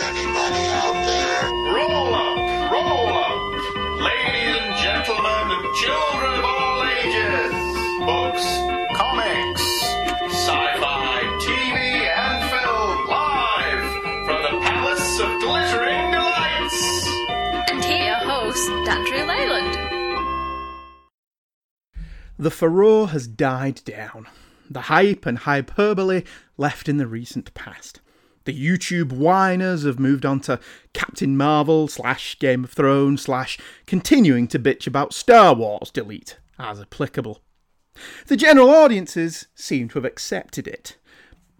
Anybody out there? Roll up, roll up, ladies and gentlemen, and children of all ages. Books, comics, sci-fi, TV, and film, live from the Palace of Glittering Delights. And here, your host, Dandrew Leyland. The furore has died down. The hype and hyperbole left in the recent past. The YouTube whiners have moved on to Captain Marvel slash Game of Thrones slash continuing to bitch about Star Wars delete as applicable. The general audiences seem to have accepted it.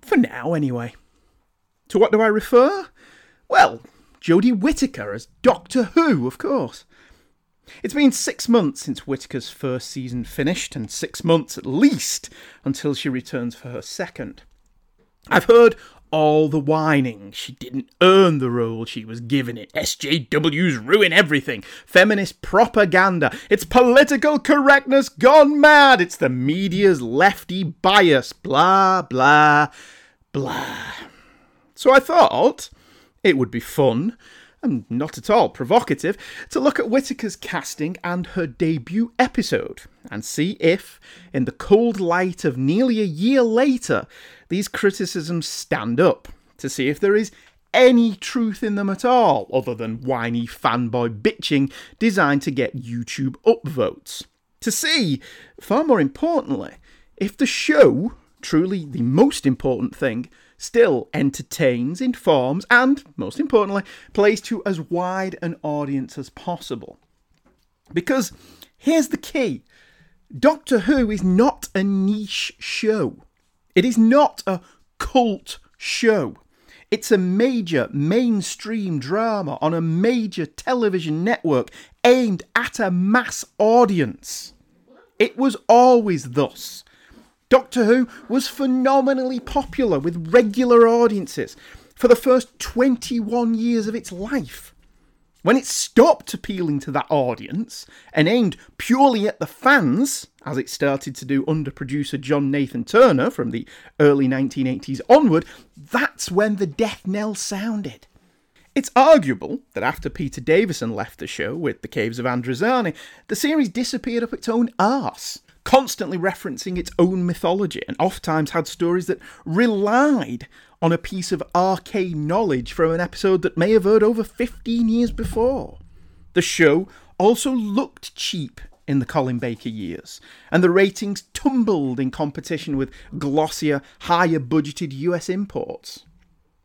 For now, anyway. To what do I refer? Well, Jodie Whittaker as Doctor Who, of course. It's been six months since Whittaker's first season finished, and six months at least until she returns for her second. I've heard all the whining. She didn't earn the role she was given it. SJWs ruin everything. Feminist propaganda. It's political correctness gone mad. It's the media's lefty bias. Blah, blah, blah. So I thought it would be fun and not at all provocative, to look at Whittaker's casting and her debut episode and see if, in the cold light of nearly a year later, these criticisms stand up, to see if there is any truth in them at all, other than whiny fanboy bitching designed to get YouTube upvotes. To see, far more importantly, if the show, truly the most important thing, still entertains, informs, and, most importantly, plays to as wide an audience as possible. Because here's the key Doctor Who is not a niche show, it is not a cult show. It's a major mainstream drama on a major television network aimed at a mass audience. It was always thus. Doctor Who was phenomenally popular with regular audiences for the first 21 years of its life. When it stopped appealing to that audience and aimed purely at the fans, as it started to do under producer John Nathan Turner from the early 1980s onward, that's when the death knell sounded. It's arguable that after Peter Davison left the show with The Caves of Androzani, the series disappeared up its own arse constantly referencing its own mythology and oftentimes had stories that relied on a piece of arcane knowledge from an episode that may have aired over 15 years before. The show also looked cheap in the Colin Baker years, and the ratings tumbled in competition with glossier, higher budgeted US imports.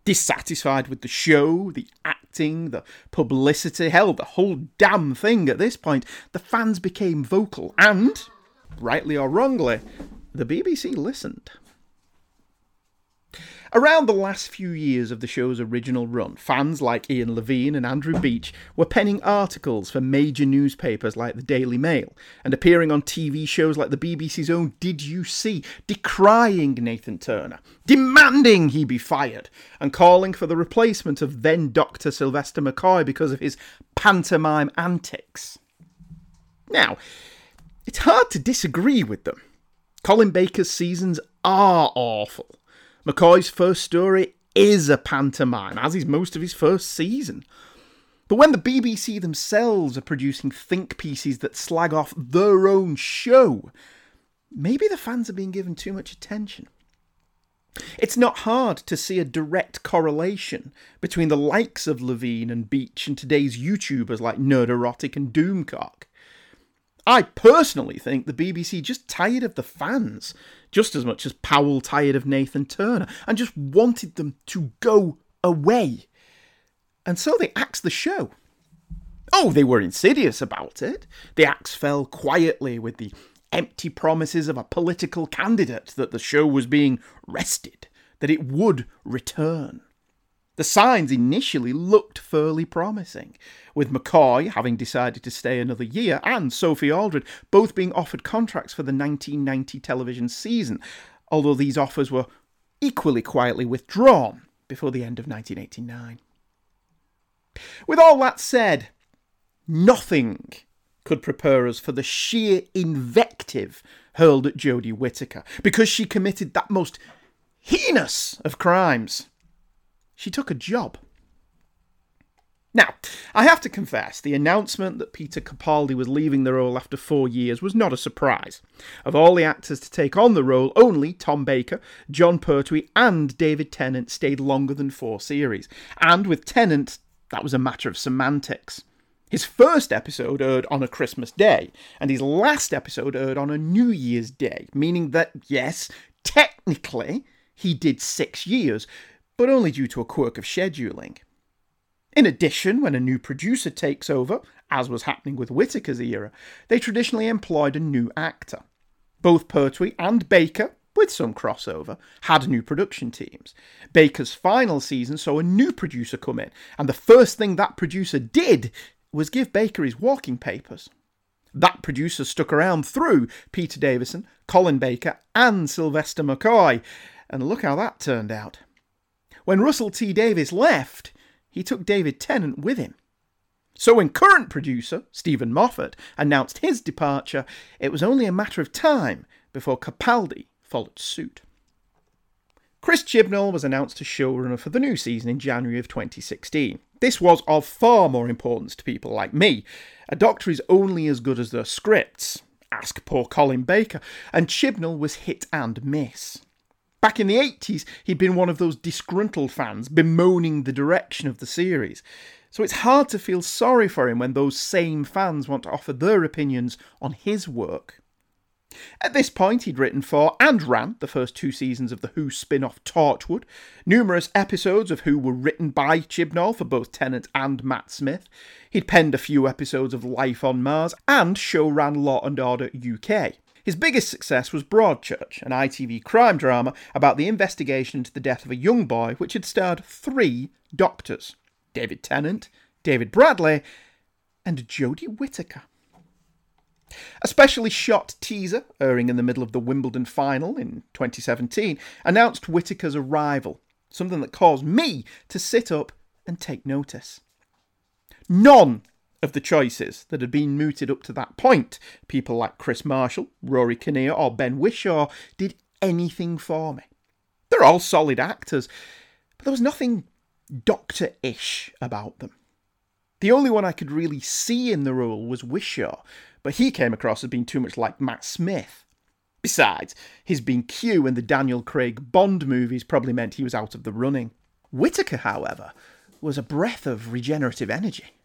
Dissatisfied with the show, the acting, the publicity, hell, the whole damn thing at this point, the fans became vocal and, rightly or wrongly, the BBC listened. Around the last few years of the show's original run, fans like Ian Levine and Andrew Beech were penning articles for major newspapers like the Daily Mail and appearing on TV shows like the BBC's own Did You See, decrying Nathan Turner, demanding he be fired, and calling for the replacement of then Dr. Sylvester McCoy because of his pantomime antics. Now, it's hard to disagree with them. Colin Baker's seasons are awful. McCoy's first story is a pantomime, as is most of his first season. But when the BBC themselves are producing think pieces that slag off their own show, maybe the fans are being given too much attention. It's not hard to see a direct correlation between the likes of Levine and Beech and today's YouTubers like Nerdrotic and Doomcock. I personally think the BBC just tired of the fans, just as much as Powell tired of Nathan Turner, and just wanted them to go away. And so they axed the show. Oh, they were insidious about it. The axe fell quietly with the empty promises of a political candidate that the show was being rested, that it would return. The signs initially looked fairly promising, with McCoy having decided to stay another year and Sophie Aldred both being offered contracts for the 1990 television season, although these offers were equally quietly withdrawn before the end of 1989. With all that said, nothing could prepare us for the sheer invective hurled at Jodie Whittaker because she committed that most heinous of crimes she took a job. Now, I have to confess, the announcement that Peter Capaldi was leaving the role after four years was not a surprise. Of all the actors to take on the role, only Tom Baker, Jon Pertwee, and David Tennant stayed longer than four series. And with Tennant, that was a matter of semantics. His first episode aired on a Christmas day, and his last episode aired on a New Year's Day, meaning that, yes, technically, he did six years, but only due to a quirk of scheduling. In addition, when a new producer takes over, as was happening with Whittaker's era, they traditionally employed a new actor. Both Pertwee and Baker, with some crossover, had new production teams. Baker's final season saw a new producer come in, and the first thing that producer did was give Baker his walking papers. That producer stuck around through Peter Davison, Colin Baker, and Sylvester McCoy, and look how that turned out. When Russell T Davies left, he took David Tennant with him. So when current producer, Steven Moffat, announced his departure, it was only a matter of time before Capaldi followed suit. Chris Chibnall was announced as showrunner for the new season in January of 2016. This was of far more importance to people like me. A doctor is only as good as their scripts. Ask poor Colin Baker, and Chibnall was hit and miss. Back in the 80s, he'd been one of those disgruntled fans bemoaning the direction of the series. So it's hard to feel sorry for him when those same fans want to offer their opinions on his work. At this point, he'd written for and ran the first two seasons of the Who spin off Torchwood. Numerous episodes of Who were written by Chibnall for both Tennant and Matt Smith. He'd penned a few episodes of Life on Mars and show ran Law and Order UK. His biggest success was Broadchurch, an ITV crime drama about the investigation into the death of a young boy, which had starred three doctors David Tennant, David Bradley, and Jodie Whittaker. A specially shot teaser, airing in the middle of the Wimbledon final in 2017, announced Whittaker's arrival, something that caused me to sit up and take notice. None of the choices that had been mooted up to that point, people like Kris Marshall, Rory Kinnear, or Ben Whishaw did anything for me. They're all solid actors, but there was nothing doctor ish about them. The only one I could really see in the role was Whishaw, but he came across as being too much like Matt Smith. Besides, his being Q in the Daniel Craig Bond movies probably meant he was out of the running. Whittaker, however, was a breath of regenerative energy.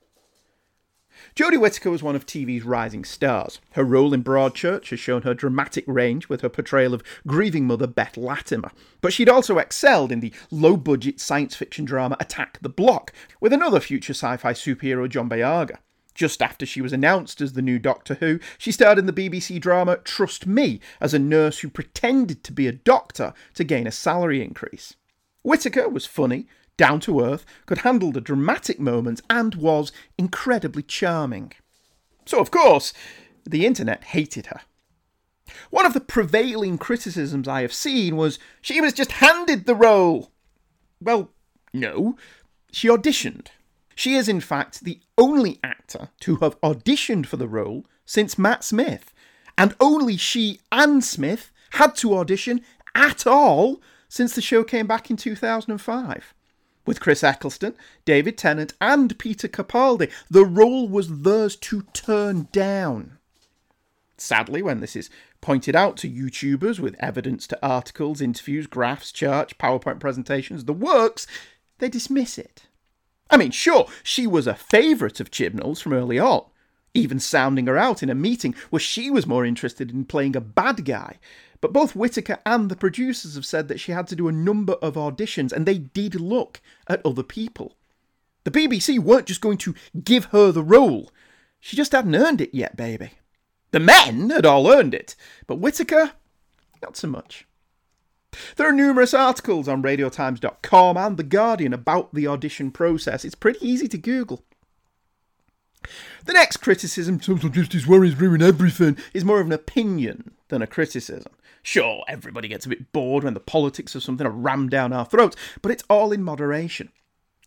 Jodie Whittaker was one of TV's rising stars. Her role in Broadchurch has shown her dramatic range with her portrayal of grieving mother Beth Latimer. But she'd also excelled in the low budget science fiction drama Attack the Block with another future sci fi superhero, John Boyega. Just after she was announced as the new Doctor Who, she starred in the BBC drama Trust Me as a nurse who pretended to be a doctor to gain a salary increase. Whittaker was funny, down to earth, could handle the dramatic moments, and was incredibly charming. So, of course, the internet hated her. One of the prevailing criticisms I have seen was she was just handed the role. Well, no, she auditioned. She is, in fact, the only actor to have auditioned for the role since Matt Smith, and only she and Smith had to audition at all since the show came back in 2005 with Chris Eccleston, David Tennant, and Peter Capaldi. The role was theirs to turn down. Sadly, when this is pointed out to YouTubers with evidence to articles, interviews, graphs, charts, PowerPoint presentations, the works, they dismiss it. I mean, sure, she was a favourite of Chibnall's from early on, even sounding her out in a meeting where she was more interested in playing a bad guy but both Whittaker and the producers have said that she had to do a number of auditions and they did look at other people. The BBC weren't just going to give her the role, she just hadn't earned it yet, baby. The men had all earned it, but Whittaker, not so much. There are numerous articles on radiotimes.com and The Guardian about the audition process. It's pretty easy to Google. The next criticism, social justice worries ruin everything, is more of an opinion than a criticism. Sure, everybody gets a bit bored when the politics of something are rammed down our throats, but it's all in moderation.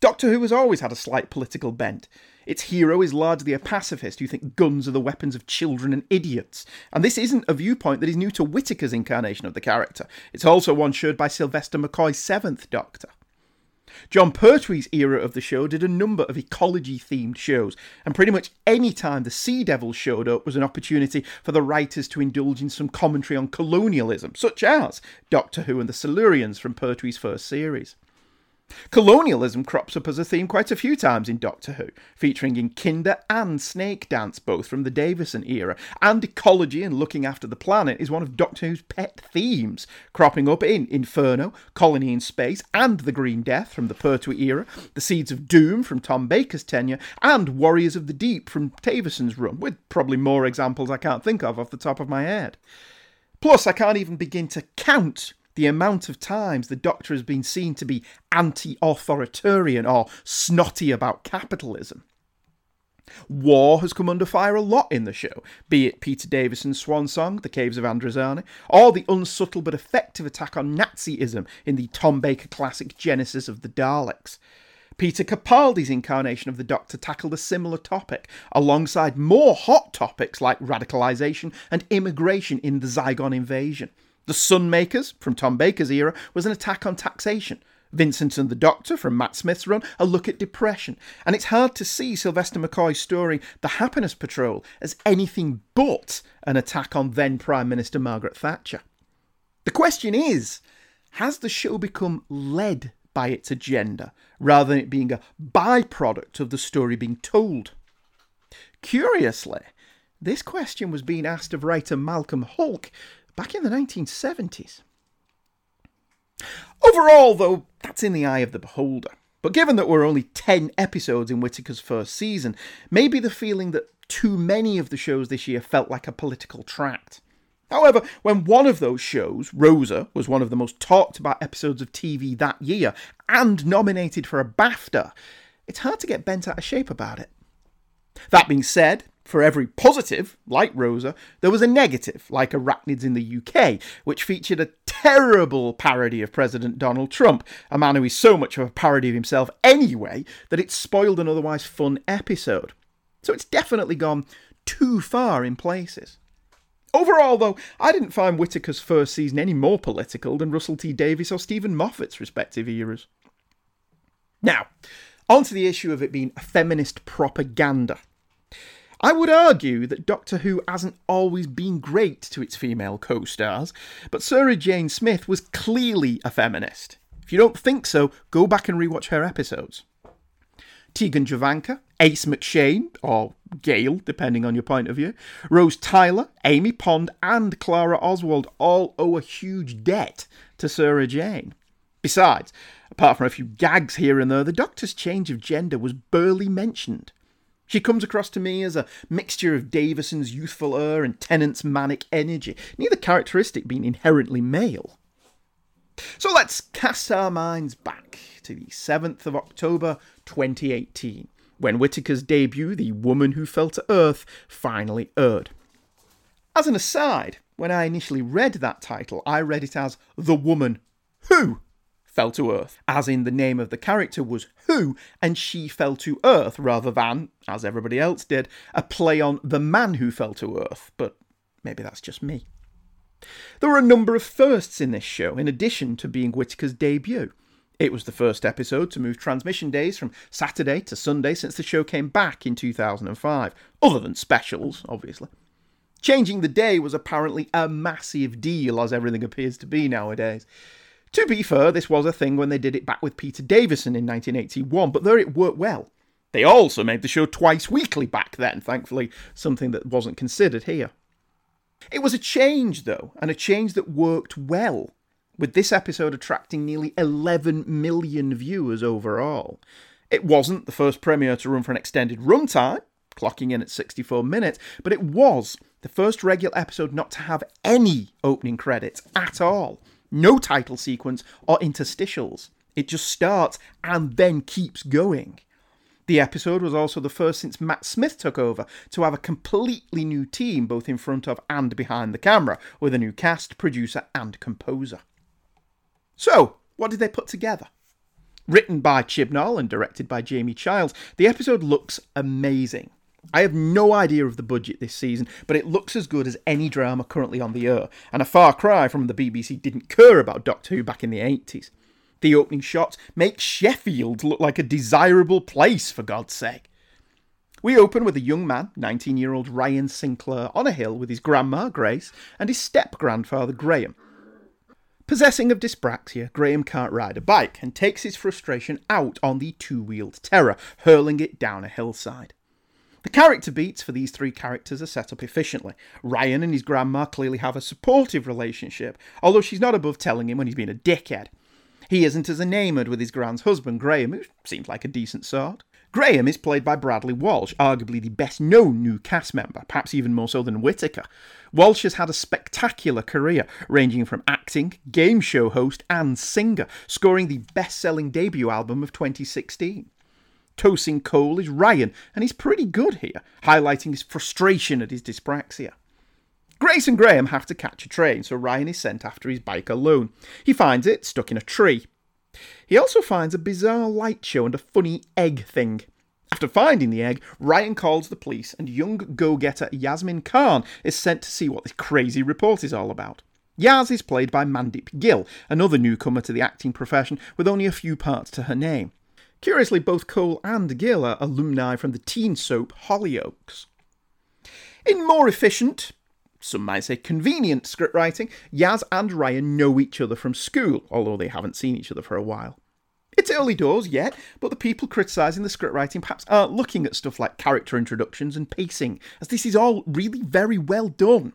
Doctor Who has always had a slight political bent. Its hero is largely a pacifist who thinks guns are the weapons of children and idiots. And this isn't a viewpoint that is new to Whittaker's incarnation of the character. It's also one shared by Sylvester McCoy's Seventh Doctor. Jon Pertwee's era of the show did a number of ecology themed shows, and pretty much any time the Sea Devils showed up was an opportunity for the writers to indulge in some commentary on colonialism, such as Doctor Who and the Silurians from Pertwee's first series. Colonialism crops up as a theme quite a few times in Doctor Who, featuring in Kinda and Snake Dance, both from the Davison era, and ecology and looking after the planet is one of Doctor Who's pet themes, cropping up in Inferno, Colony in Space, and The Green Death from the Pertwee era, The Seeds of Doom from Tom Baker's tenure, and Warriors of the Deep from Davison's run, with probably more examples I can't think of off the top of my head. Plus, I can't even begin to count the amount of times the Doctor has been seen to be anti authoritarian or snotty about capitalism. War has come under fire a lot in the show, be it Peter Davison's swan song, The Caves of Androzani, or the unsubtle but effective attack on Nazism in the Tom Baker classic Genesis of the Daleks. Peter Capaldi's incarnation of the Doctor tackled a similar topic, alongside more hot topics like radicalisation and immigration in the Zygon invasion. The Sunmakers, from Tom Baker's era, was an attack on taxation. Vincent and the Doctor, from Matt Smith's run, a look at depression. And it's hard to see Sylvester McCoy's story, The Happiness Patrol, as anything but an attack on then Prime Minister Margaret Thatcher. The question is has the show become led by its agenda rather than it being a byproduct of the story being told? Curiously, this question was being asked of writer Malcolm Hulke back in the 1970s. Overall, though, that's in the eye of the beholder. But given that we're only 10 episodes in Whittaker's first season, maybe the feeling that too many of the shows this year felt like a political tract. However, when one of those shows, Rosa, was one of the most talked about episodes of TV that year and nominated for a BAFTA, it's hard to get bent out of shape about it. That being said, for every positive, like Rosa, there was a negative, like Arachnids in the UK, which featured a terrible parody of President Donald Trump, a man who is so much of a parody of himself anyway that it spoiled an otherwise fun episode. So it's definitely gone too far in places. Overall, though, I didn't find Whittaker's first season any more political than Russell T Davies or Steven Moffat's respective eras. Now, on to the issue of it being feminist propaganda. I would argue that Doctor Who hasn't always been great to its female co stars, but Sarah Jane Smith was clearly a feminist. If you don't think so, go back and rewatch her episodes. Tegan Jovanka, Ace McShane, or Gale, depending on your point of view, Rose Tyler, Amy Pond, and Clara Oswald all owe a huge debt to Sarah Jane. Besides, apart from a few gags here and there, the Doctor's change of gender was barely mentioned. She comes across to me as a mixture of Davison's youthful air and Tennant's manic energy, neither characteristic being inherently male. So let's cast our minds back to the 7th of October 2018, when Whittaker's debut, The Woman Who Fell to Earth, finally aired. As an aside, when I initially read that title, I read it as The Woman Who fell to earth, as in the name of the character was Who, and she fell to earth, rather than, as everybody else did, a play on the man who fell to earth. But maybe that's just me. There were a number of firsts in this show, in addition to being Whittaker's debut. It was the first episode to move transmission days from Saturday to Sunday since the show came back in 2005, other than specials, obviously. Changing the day was apparently a massive deal, as everything appears to be nowadays. To be fair, this was a thing when they did it back with Peter Davison in 1981, but there it worked well. They also made the show twice weekly back then, thankfully, something that wasn't considered here. It was a change, though, and a change that worked well, with this episode attracting nearly 11 million viewers overall. It wasn't the first premiere to run for an extended runtime, clocking in at 64 minutes, but it was the first regular episode not to have any opening credits at all no title sequence or interstitials. It just starts and then keeps going. The episode was also the first since Matt Smith took over to have a completely new team both in front of and behind the camera, with a new cast, producer, and composer. So, what did they put together? Written by Chibnall and directed by Jamie Childs, the episode looks amazing. I have no idea of the budget this season, but it looks as good as any drama currently on the air, and a far cry from the BBC didn't care about Doctor Who back in the 80s. The opening shots make Sheffield look like a desirable place, for God's sake. We open with a young man, 19 year old Ryan Sinclair, on a hill with his grandma, Grace, and his step grandfather, Graham. Possessing of dyspraxia, Graham can't ride a bike and takes his frustration out on the two wheeled terror, hurling it down a hillside. The character beats for these three characters are set up efficiently. Ryan and his grandma clearly have a supportive relationship, although she's not above telling him when he's been a dickhead. He isn't as enamoured with his grand's husband, Graham, who seems like a decent sort. Graham is played by Bradley Walsh, arguably the best known new cast member, perhaps even more so than Whittaker. Walsh has had a spectacular career, ranging from acting, game show host, and singer, scoring the best selling debut album of 2016. Tosin Cole is Ryan, and he's pretty good here, highlighting his frustration at his dyspraxia. Grace and Graham have to catch a train, so Ryan is sent after his bike alone. He finds it stuck in a tree. He also finds a bizarre light show and a funny egg thing. After finding the egg, Ryan calls the police, and young go getter Yasmin Khan is sent to see what this crazy report is all about. Yaz is played by Mandip Gill, another newcomer to the acting profession with only a few parts to her name. Curiously, both Cole and Gill are alumni from the teen soap Hollyoaks. In more efficient, some might say convenient script writing, Yaz and Ryan know each other from school, although they haven't seen each other for a while. It's early doors yet, but the people criticising the script writing perhaps aren't looking at stuff like character introductions and pacing, as this is all really very well done.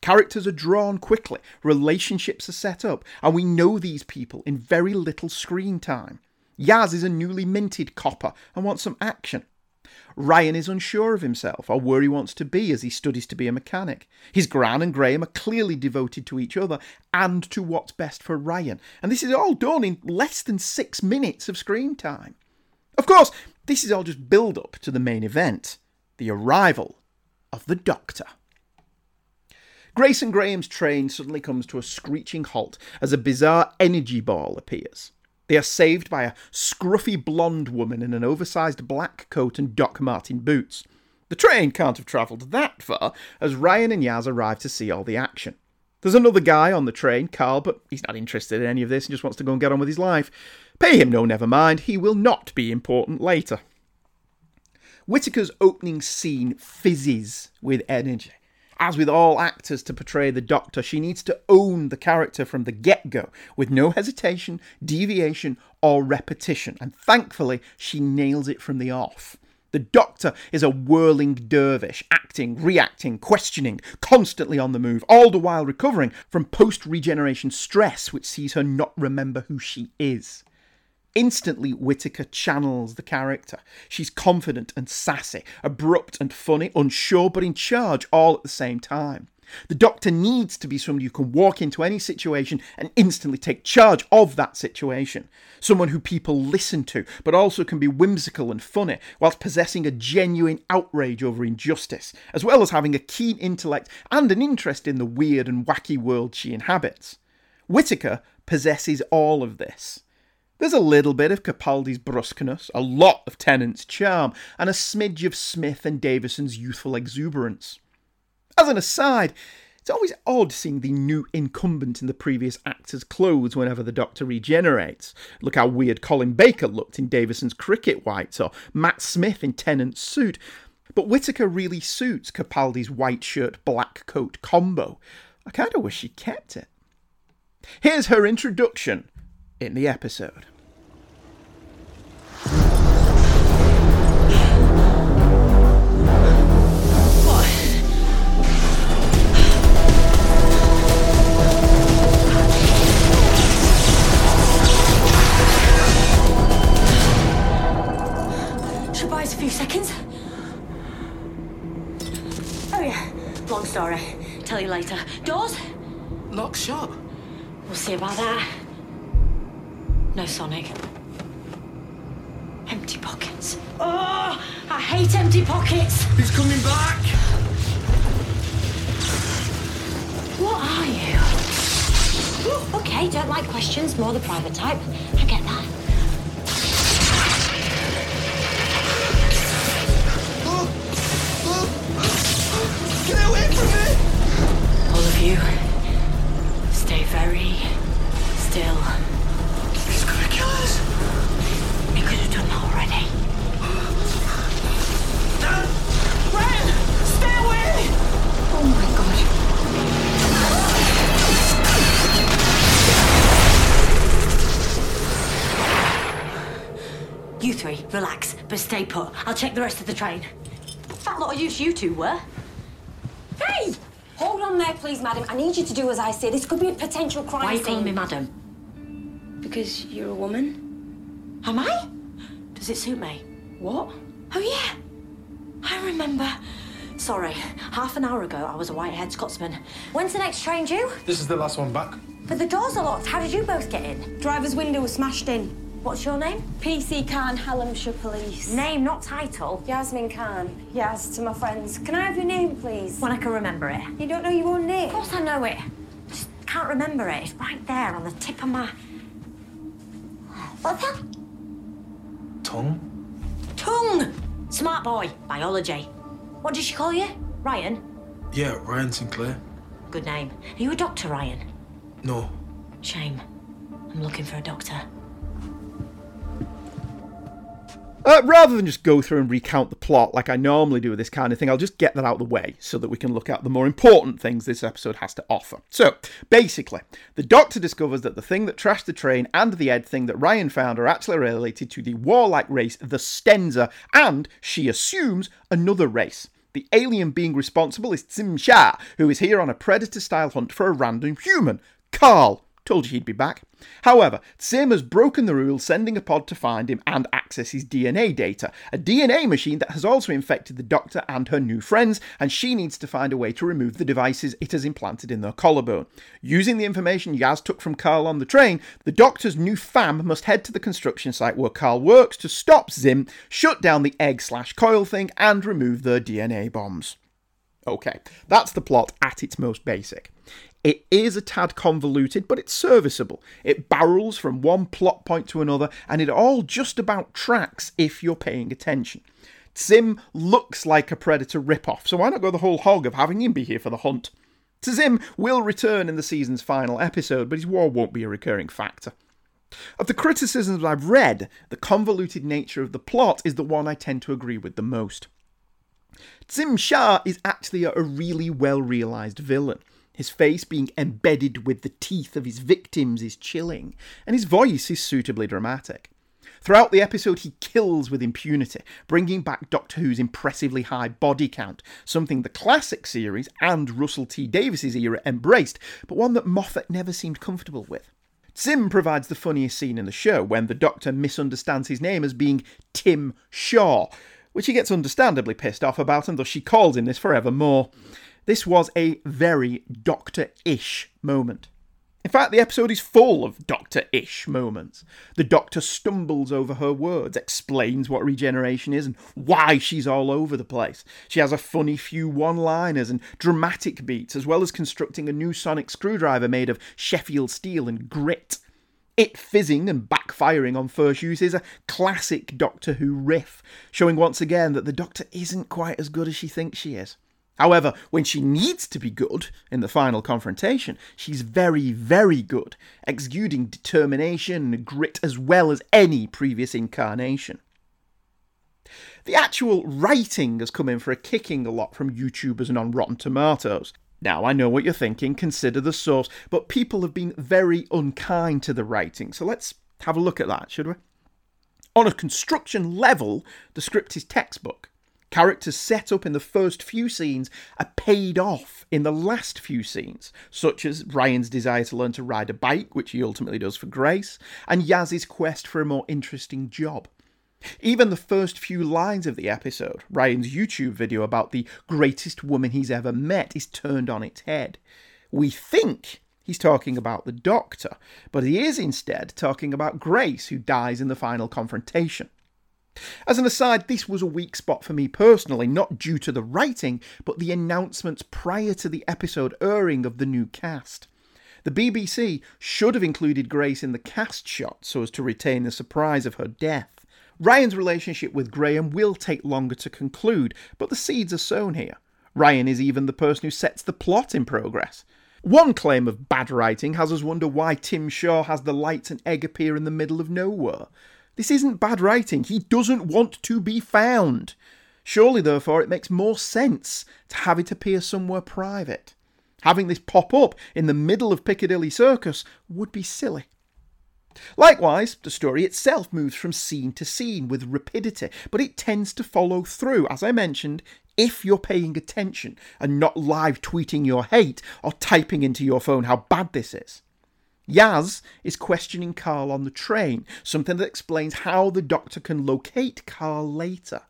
Characters are drawn quickly, relationships are set up, and we know these people in very little screen time. Yaz is a newly minted copper and wants some action. Ryan is unsure of himself or where he wants to be as he studies to be a mechanic. His Gran and Graham are clearly devoted to each other and to what's best for Ryan, and this is all done in less than six minutes of screen time. Of course, this is all just build up to the main event the arrival of the Doctor. Grace and Graham's train suddenly comes to a screeching halt as a bizarre energy ball appears. They are saved by a scruffy blonde woman in an oversized black coat and Doc Martin boots. The train can't have travelled that far, as Ryan and Yaz arrive to see all the action. There's another guy on the train, Carl, but he's not interested in any of this and just wants to go and get on with his life. Pay him no never mind, he will not be important later. Whittaker's opening scene fizzes with energy. As with all actors to portray the Doctor, she needs to own the character from the get go, with no hesitation, deviation, or repetition, and thankfully, she nails it from the off. The Doctor is a whirling dervish, acting, reacting, questioning, constantly on the move, all the while recovering from post regeneration stress, which sees her not remember who she is. Instantly, Whittaker channels the character. She's confident and sassy, abrupt and funny, unsure but in charge all at the same time. The Doctor needs to be somebody who can walk into any situation and instantly take charge of that situation. Someone who people listen to, but also can be whimsical and funny, whilst possessing a genuine outrage over injustice, as well as having a keen intellect and an interest in the weird and wacky world she inhabits. Whittaker possesses all of this. There's a little bit of Capaldi's brusqueness, a lot of Tennant's charm, and a smidge of Smith and Davison's youthful exuberance. As an aside, it's always odd seeing the new incumbent in the previous actor's clothes whenever the Doctor regenerates. Look how weird Colin Baker looked in Davison's cricket whites, or Matt Smith in Tennant's suit. But Whittaker really suits Capaldi's white shirt black coat combo. I kind of wish she kept it. Here's her introduction in the episode. Story. Tell you later. Doors? Lock shop. We'll see about that. No Sonic. Empty pockets. Oh, I hate empty pockets. He's coming back. What are you? Ooh, okay, don't like questions, more the private type. I get that. you. Stay very still. He's gonna kill us. He could have done that already. Ren! Stay away! Oh my god. You three, relax, but stay put. I'll check the rest of the train. Fat lot of use you two were. Hey! Hold on there, please, madam. I need you to do as I say. This could be a potential crime Why are you scene. calling me madam? Because you're a woman. Am I? Does it suit me? What? Oh, yeah. I remember. Sorry, half an hour ago I was a white-haired Scotsman. When's the next train due? This is the last one back. But the doors are locked. How did you both get in? Driver's window was smashed in. What's your name? PC Khan, Hallamshire Police. Name, not title. Yasmin Khan. Yaz to my friends. Can I have your name, please? When I can remember it. You don't know your own name? Of course I know it. Just can't remember it. It's right there on the tip of my. What's that? Tongue? Tongue! Smart boy. Biology. What did she call you? Ryan? Yeah, Ryan Sinclair. Good name. Are you a doctor, Ryan? No. Shame. I'm looking for a doctor. Uh, rather than just go through and recount the plot like I normally do with this kind of thing, I'll just get that out of the way so that we can look at the more important things this episode has to offer. So, basically, the Doctor discovers that the thing that trashed the train and the Ed thing that Ryan found are actually related to the warlike race, the Stenza, and, she assumes, another race. The alien being responsible is Tzim-Sha, who is here on a predator style hunt for a random human, Carl. Told you he'd be back. However, Sim has broken the rule, sending a pod to find him and access his DNA data. A DNA machine that has also infected the Doctor and her new friends, and she needs to find a way to remove the devices it has implanted in their collarbone. Using the information Yaz took from Carl on the train, the Doctor's new fam must head to the construction site where Carl works to stop Tzim, shut down the egg slash coil thing, and remove their DNA bombs. Okay, that's the plot at its most basic. It is a tad convoluted, but it's serviceable. It barrels from one plot point to another, and it all just about tracks if you're paying attention. Sim looks like a Predator ripoff, so why not go the whole hog of having him be here for the hunt? Tzim will return in the season's final episode, but his war won't be a recurring factor. Of the criticisms I've read, the convoluted nature of the plot is the one I tend to agree with the most. Tzim-Sha is actually a really well realised villain. His face being embedded with the teeth of his victims is chilling, and his voice is suitably dramatic. Throughout the episode, he kills with impunity, bringing back Doctor Who's impressively high body count, something the classic series and Russell T Davies's era embraced, but one that Moffat never seemed comfortable with. Sim provides the funniest scene in the show when the Doctor misunderstands his name as being Tim Shaw, which he gets understandably pissed off about, and thus she calls him this forevermore. This was a very Doctor ish moment. In fact, the episode is full of Doctor ish moments. The Doctor stumbles over her words, explains what regeneration is and why she's all over the place. She has a funny few one liners and dramatic beats, as well as constructing a new sonic screwdriver made of Sheffield steel and grit. It fizzing and backfiring on first use is a classic Doctor Who riff, showing once again that the Doctor isn't quite as good as she thinks she is. However, when she needs to be good in the final confrontation, she's very, very good, exuding determination and grit as well as any previous incarnation. The actual writing has come in for a kicking a lot from YouTubers and on Rotten Tomatoes. Now, I know what you're thinking, consider the source, but people have been very unkind to the writing, so let's have a look at that, should we? On a construction level, the script is textbook. Characters set up in the first few scenes are paid off in the last few scenes, such as Ryan's desire to learn to ride a bike, which he ultimately does for Grace, and Yaz's quest for a more interesting job. Even the first few lines of the episode, Ryan's YouTube video about the greatest woman he's ever met, is turned on its head. We think he's talking about the Doctor, but he is instead talking about Grace, who dies in the final confrontation. As an aside, this was a weak spot for me personally, not due to the writing, but the announcements prior to the episode airing of the new cast. The BBC should have included Grace in the cast shot so as to retain the surprise of her death. Ryan's relationship with Graham will take longer to conclude, but the seeds are sown here. Ryan is even the person who sets the plot in progress. One claim of bad writing has us wonder why Tim Shaw has the lights and egg appear in the middle of nowhere. This isn't bad writing. He doesn't want to be found. Surely, therefore, it makes more sense to have it appear somewhere private. Having this pop up in the middle of Piccadilly Circus would be silly. Likewise, the story itself moves from scene to scene with rapidity, but it tends to follow through, as I mentioned, if you're paying attention and not live tweeting your hate or typing into your phone how bad this is. Yaz is questioning Carl on the train, something that explains how the doctor can locate Carl later.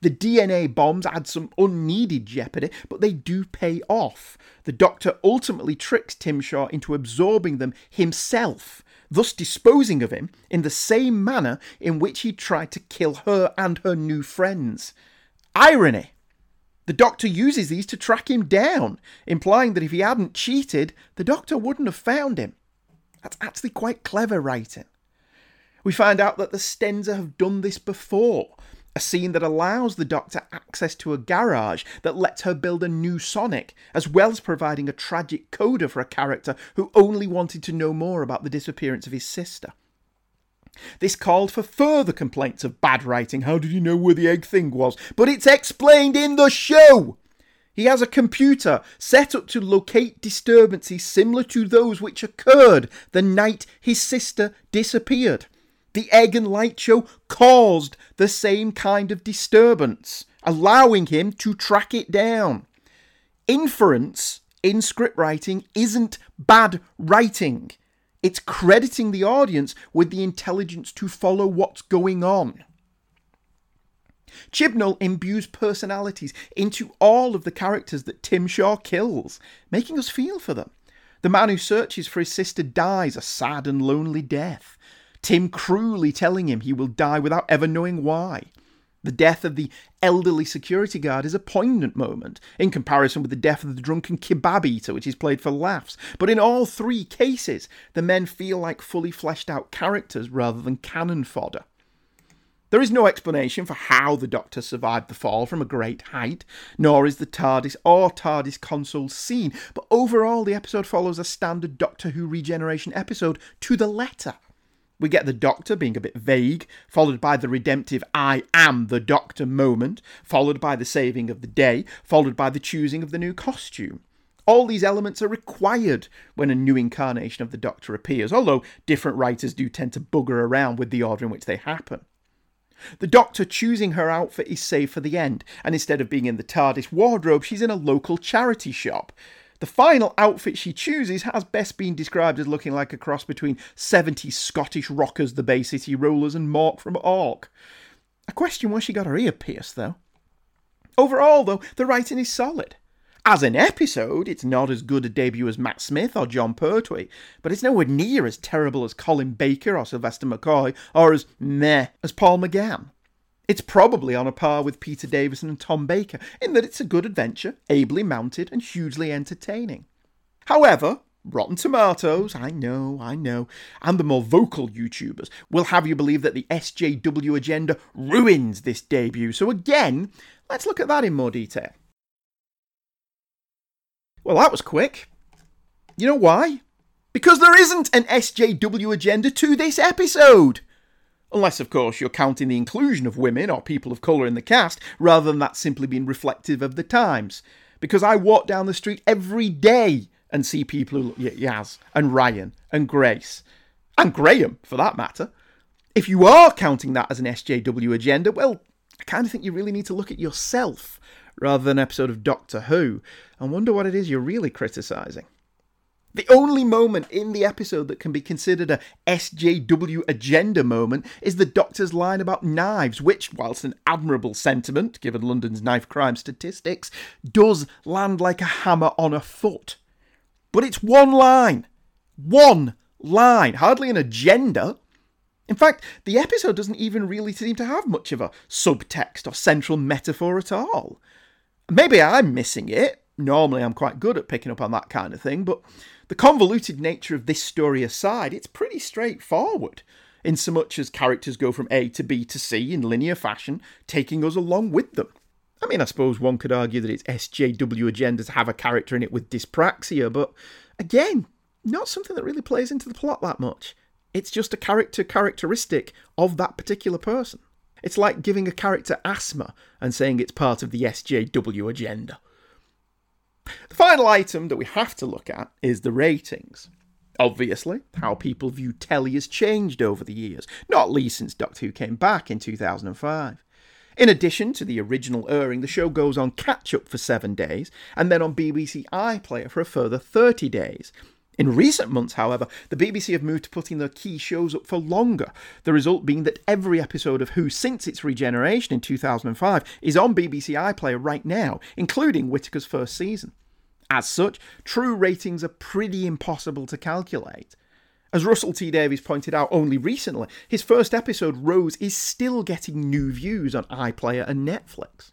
The DNA bombs add some unneeded jeopardy, but they do pay off. The doctor ultimately tricks Timshaw into absorbing them himself, thus disposing of him in the same manner in which he tried to kill her and her new friends. Irony! The doctor uses these to track him down, implying that if he hadn't cheated, the doctor wouldn't have found him. That's actually quite clever writing. We find out that the Stenza have done this before, a scene that allows the Doctor access to a garage that lets her build a new Sonic, as well as providing a tragic coda for a character who only wanted to know more about the disappearance of his sister. This called for further complaints of bad writing. How did you know where the egg thing was? But it's explained in the show! He has a computer set up to locate disturbances similar to those which occurred the night his sister disappeared. The Egg and Light Show caused the same kind of disturbance, allowing him to track it down. Inference in script writing isn't bad writing. It's crediting the audience with the intelligence to follow what's going on. Chibnall imbues personalities into all of the characters that Tim Shaw kills, making us feel for them. The man who searches for his sister dies a sad and lonely death. Tim cruelly telling him he will die without ever knowing why. The death of the elderly security guard is a poignant moment in comparison with the death of the drunken kebab eater, which is played for laughs. But in all three cases, the men feel like fully fleshed out characters rather than cannon fodder. There is no explanation for how the Doctor survived the fall from a great height, nor is the TARDIS or TARDIS console seen, but overall the episode follows a standard Doctor Who regeneration episode to the letter. We get the Doctor being a bit vague, followed by the redemptive I am the Doctor moment, followed by the saving of the day, followed by the choosing of the new costume. All these elements are required when a new incarnation of the Doctor appears, although different writers do tend to bugger around with the order in which they happen. The Doctor choosing her outfit is saved for the end, and instead of being in the TARDIS wardrobe, she's in a local charity shop. The final outfit she chooses has best been described as looking like a cross between 70s Scottish rockers, the Bay City Rollers, and Mork from Ork. I question why she got her ear pierced, though. Overall, though, the writing is solid. As an episode, it's not as good a debut as Matt Smith or Jon Pertwee, but it's nowhere near as terrible as Colin Baker or Sylvester McCoy, or as meh as Paul McGann. It's probably on a par with Peter Davison and Tom Baker in that it's a good adventure, ably mounted, and hugely entertaining. However, Rotten Tomatoes, I know, I know, and the more vocal YouTubers will have you believe that the SJW agenda ruins this debut. So, again, let's look at that in more detail. Well, that was quick. You know why? Because there isn't an SJW agenda to this episode! Unless, of course, you're counting the inclusion of women or people of colour in the cast, rather than that simply being reflective of the times. Because I walk down the street every day and see people who look at Yaz and Ryan and Grace, and Graham, for that matter. If you are counting that as an SJW agenda, well, I kind of think you really need to look at yourself rather than an episode of Doctor Who and wonder what it is you're really criticising. The only moment in the episode that can be considered a SJW agenda moment is the Doctor's line about knives, which, whilst an admirable sentiment, given London's knife crime statistics, does land like a hammer on a foot. But it's one line. One line. Hardly an agenda. In fact, the episode doesn't even really seem to have much of a subtext or central metaphor at all. Maybe I'm missing it. Normally, I'm quite good at picking up on that kind of thing, but the convoluted nature of this story aside, it's pretty straightforward, in so much as characters go from A to B to C in linear fashion, taking us along with them. I mean, I suppose one could argue that it's SJW agenda to have a character in it with dyspraxia, but again, not something that really plays into the plot that much. It's just a character characteristic of that particular person. It's like giving a character asthma and saying it's part of the SJW agenda. The final item that we have to look at is the ratings. Obviously, how people view telly has changed over the years, not least since Doctor Who came back in 2005. In addition to the original airing, the show goes on catch up for seven days, and then on BBC iPlayer for a further 30 days. In recent months, however, the BBC have moved to putting their key shows up for longer, the result being that every episode of Who since its regeneration in 2005 is on BBC iPlayer right now, including Whittaker's first season. As such, true ratings are pretty impossible to calculate. As Russell T Davies pointed out only recently, his first episode, Rose, is still getting new views on iPlayer and Netflix.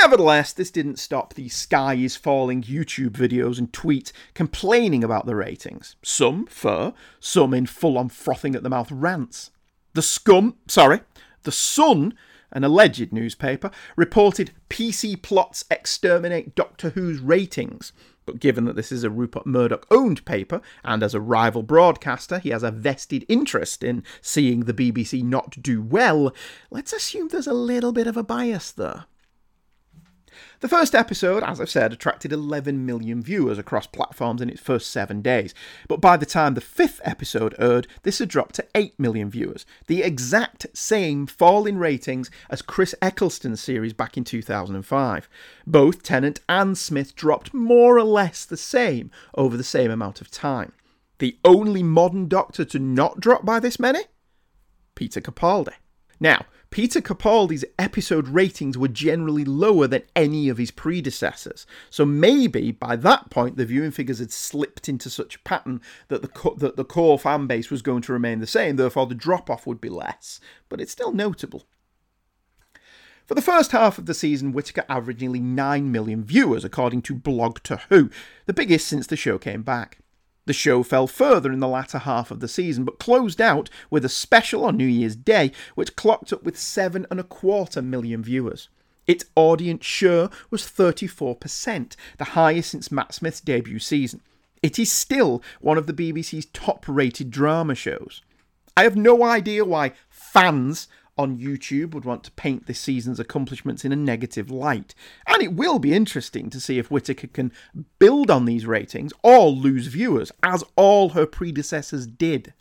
Nevertheless, this didn't stop the sky is falling YouTube videos and tweets complaining about the ratings. Some fur, some in full on frothing at the mouth rants. The scum, sorry, the Sun, an alleged newspaper, reported PC plots exterminate Doctor Who's ratings. But given that this is a Rupert Murdoch owned paper, and as a rival broadcaster, he has a vested interest in seeing the BBC not do well, let's assume there's a little bit of a bias there. The first episode, as I've said, attracted 11 million viewers across platforms in its first seven days, but by the time the fifth episode aired, this had dropped to 8 million viewers, the exact same fall in ratings as Chris Eccleston's series back in 2005. Both Tennant and Smith dropped more or less the same over the same amount of time. The only modern Doctor to not drop by this many? Peter Capaldi. Now, Peter Capaldi's episode ratings were generally lower than any of his predecessors, so maybe by that point the viewing figures had slipped into such a pattern that the, co- that the core fan base was going to remain the same, therefore the drop off would be less, but it's still notable. For the first half of the season, Whittaker averaged nearly 9 million viewers, according to Blogtor Who, the biggest since the show came back. The show fell further in the latter half of the season, but closed out with a special on New Year's Day, which clocked up with seven and a quarter million viewers. Its audience share was 34%, the highest since Matt Smith's debut season. It is still one of the BBC's top rated drama shows. I have no idea why fans on YouTube would want to paint this season's accomplishments in a negative light. And it will be interesting to see if Whittaker can build on these ratings or lose viewers, as all her predecessors did.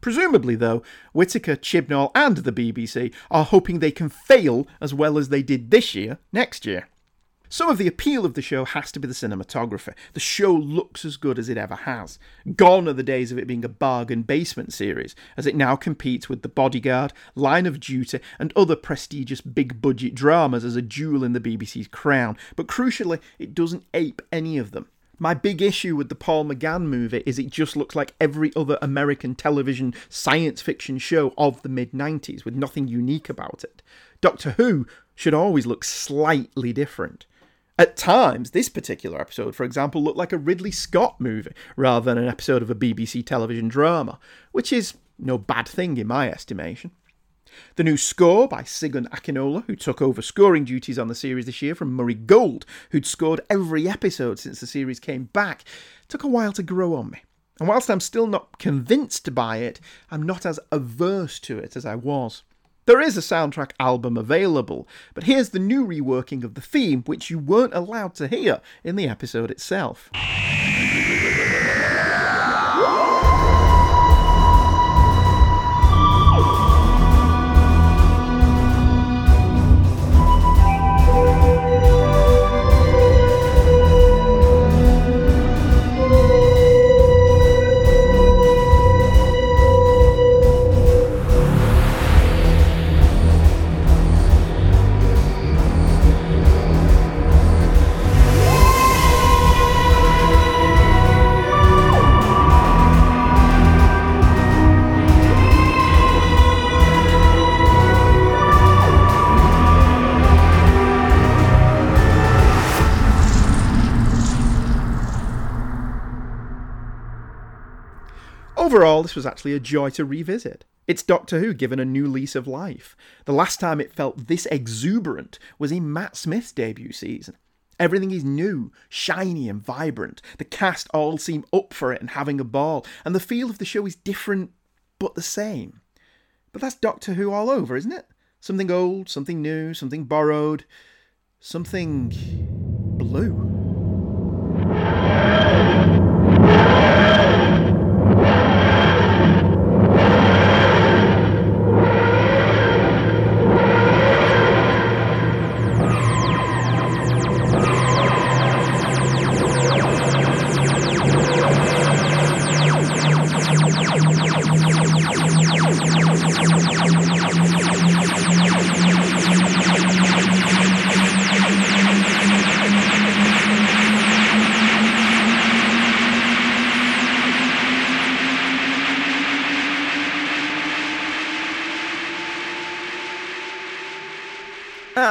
Presumably, though, Whittaker, Chibnall, and the BBC are hoping they can fail as well as they did this year next year. Some of the appeal of the show has to be the cinematography. The show looks as good as it ever has. Gone are the days of it being a bargain basement series, as it now competes with The Bodyguard, Line of Duty, and other prestigious big budget dramas as a jewel in the BBC's crown, but crucially, it doesn't ape any of them. My big issue with the Paul McGann movie is it just looks like every other American television science fiction show of the mid 90s, with nothing unique about it. Doctor Who should always look slightly different. At times, this particular episode, for example, looked like a Ridley Scott movie rather than an episode of a BBC television drama, which is no bad thing in my estimation. The new score by Segun Akinola, who took over scoring duties on the series this year from Murray Gold, who'd scored every episode since the series came back, took a while to grow on me. And whilst I'm still not convinced by it, I'm not as averse to it as I was. There is a soundtrack album available, but here's the new reworking of the theme, which you weren't allowed to hear in the episode itself. Overall, this was actually a joy to revisit. It's Doctor Who given a new lease of life. The last time it felt this exuberant was in Matt Smith's debut season. Everything is new, shiny, and vibrant. The cast all seem up for it and having a ball, and the feel of the show is different but the same. But that's Doctor Who all over, isn't it? Something old, something new, something borrowed, something blue.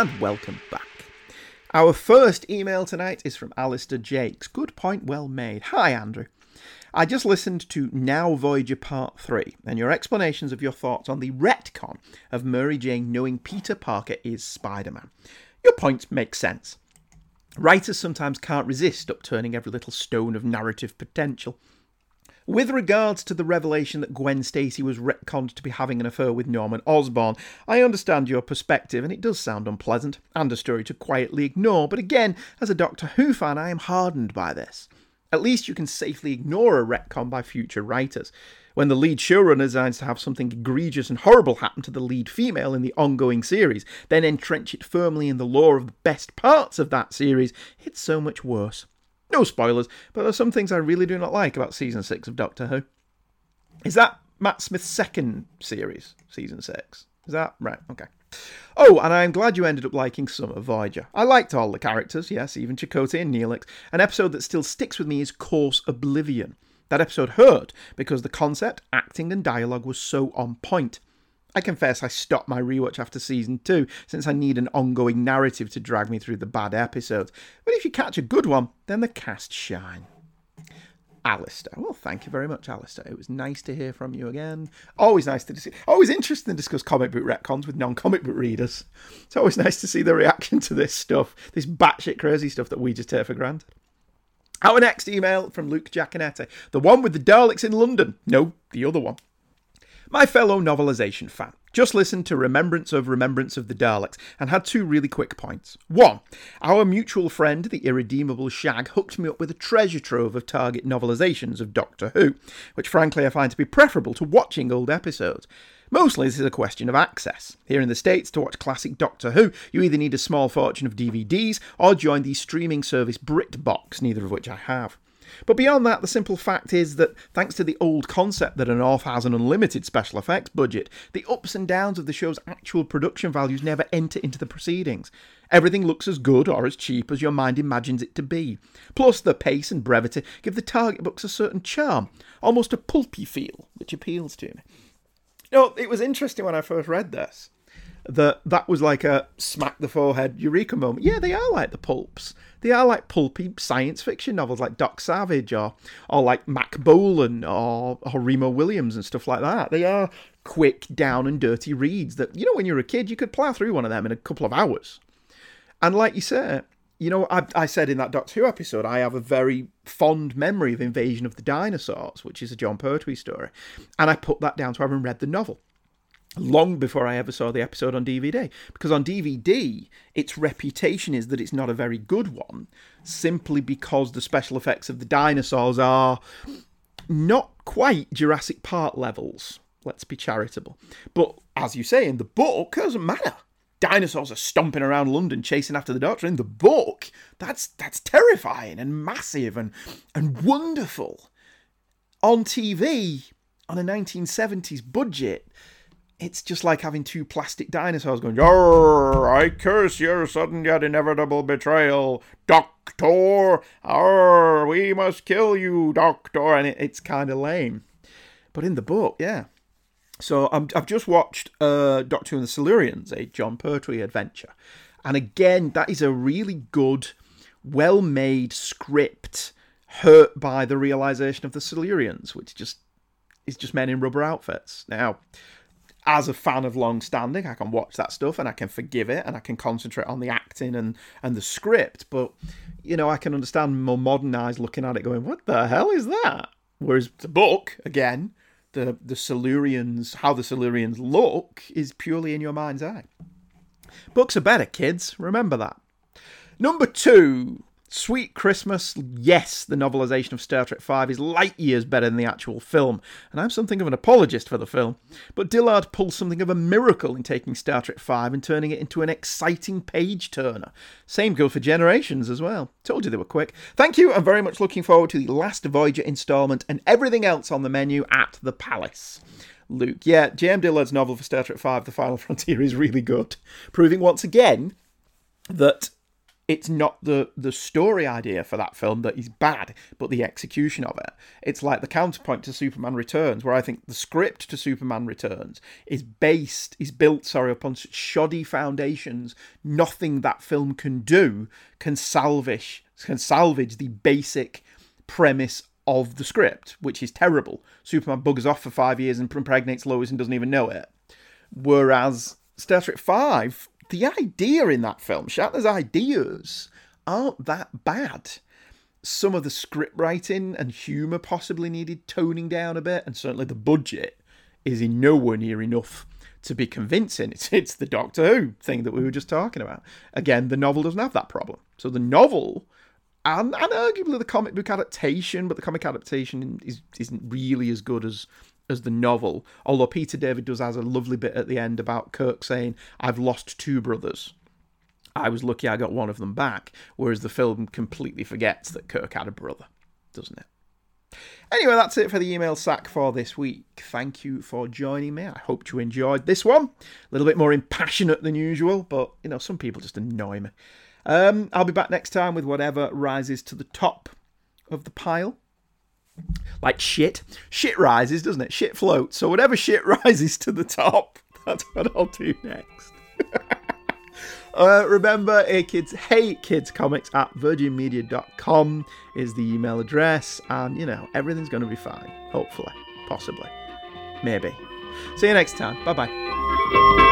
And welcome back. Our first email tonight is from Alistair Jakes. Good point, well made. Hi, Andrew. I just listened to Now Voyager Part 3 and your explanations of your thoughts on the retcon of Mary Jane knowing Peter Parker is Spider Man. Your points make sense. Writers sometimes can't resist upturning every little stone of narrative potential. With regards to the revelation that Gwen Stacy was retconned to be having an affair with Norman Osborn, I understand your perspective and it does sound unpleasant and a story to quietly ignore, but again, as a Doctor Who fan, I am hardened by this. At least you can safely ignore a retcon by future writers. When the lead showrunner designs to have something egregious and horrible happen to the lead female in the ongoing series, then entrench it firmly in the lore of the best parts of that series, it's so much worse. No spoilers, but there are some things I really do not like about season 6 of Doctor Who. Is that Matt Smith's second series, season 6? Is that right? Okay. Oh, and I'm glad you ended up liking Summer Voyager. I liked all the characters, yes, even Chakotay and Neelix. An episode that still sticks with me is Course Oblivion. That episode hurt because the concept, acting, and dialogue was so on point. I confess I stopped my rewatch after season 2 since I need an ongoing narrative to drag me through the bad episodes. But if you catch a good one, then the cast shine. Alistair. Well, thank you very much, Alistair. It was nice to hear from you again. Always nice to see. Always interesting to discuss comic book retcons with non-comic book readers. It's always nice to see the reaction to this stuff, this batshit crazy stuff that we just take for granted. Our next email from Luke Giaconetti, the one with the Daleks in London. No, the other one. My fellow novelisation fan just listened to Remembrance of Remembrance of the Daleks and had two really quick points. One, our mutual friend, the irredeemable Shag, hooked me up with a treasure trove of Target novelisations of Doctor Who, which frankly I find to be preferable to watching old episodes. Mostly this is a question of access. Here in the States, to watch classic Doctor Who, you either need a small fortune of DVDs or join the streaming service BritBox, neither of which I have. But beyond that, the simple fact is that thanks to the old concept that an off has an unlimited special effects budget, the ups and downs of the show's actual production values never enter into the proceedings. Everything looks as good or as cheap as your mind imagines it to be. Plus, the pace and brevity give the target books a certain charm, almost a pulpy feel, which appeals to me. You know, it was interesting when I first read this that that was like a smack the forehead eureka moment. Yeah, they are like the pulps. They are like pulpy science fiction novels like Doc Savage or or like Mack Bolan or, or Remo Williams and stuff like that. They are quick, down and dirty reads that, you know, when you're a kid, you could plough through one of them in a couple of hours. And like you say, you know, I, I said in that Doctor Who episode, I have a very fond memory of Invasion of the Dinosaurs, which is a Jon Pertwee story. And I put that down to having read the novel long before I ever saw the episode on DVD. Because on DVD, its reputation is that it's not a very good one, simply because the special effects of the dinosaurs are not quite Jurassic Park levels. Let's be charitable. But as you say, in the book, it doesn't matter. Dinosaurs are stomping around London chasing after the Doctor. In the book, that's that's terrifying and massive and and wonderful. On TV, on a 1970s budget, it's just like having two plastic dinosaurs going, Arr, I curse your sudden yet inevitable betrayal, Doctor. Arr, we must kill you, Doctor. And it, it's kind of lame. But in the book, yeah. So i have just watched uh, Doctor and the Silurians, a Jon Pertwee adventure. And again, that is a really good, well made script hurt by the realization of the Silurians, which just is just men in rubber outfits. Now, as a fan of long standing, I can watch that stuff and I can forgive it and I can concentrate on the acting and, and the script. But, you know, I can understand more modern eyes looking at it going, what the hell is that? Whereas the book, again, the, the Silurians, how the Silurians look, is purely in your mind's eye. Books are better, kids. Remember that. Number two, Sweet Christmas, yes, the novelisation of Star Trek V is light years better than the actual film, and I'm something of an apologist for the film, but Dillard pulls something of a miracle in taking Star Trek V and turning it into an exciting page turner. Same goes for Generations as well. Told you they were quick. Thank you, I'm very much looking forward to the last Voyager instalment and everything else on the menu at the Palace. Luke, yeah, J.M. Dillard's novel for Star Trek V, The Final Frontier, is really good, proving once again that it's not the the story idea for that film that is bad, but the execution of it. It's like the counterpoint to Superman Returns, where I think the script to Superman Returns is based is built sorry upon shoddy foundations. Nothing that film can do can salvage can salvage the basic premise of the script, which is terrible. Superman buggers off for five years and impregnates Lois and doesn't even know it. Whereas Star Trek Five, the idea in that film, Shatner's ideas, aren't that bad. Some of the script writing and humour possibly needed toning down a bit, and certainly the budget is in nowhere near enough to be convincing. It's, it's the Doctor Who thing that we were just talking about. Again, the novel doesn't have that problem. So the novel and, and arguably the comic book adaptation, but the comic adaptation is, isn't really as good as as the novel. Although Peter David does has a lovely bit at the end about Kirk saying, "I've lost two brothers. I was lucky I got one of them back." Whereas the film completely forgets that Kirk had a brother, doesn't it? Anyway, that's it for the email sack for this week. Thank you for joining me. I hope you enjoyed this one. A little bit more impassionate than usual, but you know, some people just annoy me. Um, I'll be back next time with whatever rises to the top of the pile. Like shit. Shit rises, doesn't it? Shit floats. So whatever shit rises to the top, that's what I'll do next. uh, remember, hey kids, hey kids comics at virginmedia.com is the email address, and you know, everything's going to be fine. Hopefully. Possibly. Maybe. See you next time. Bye bye.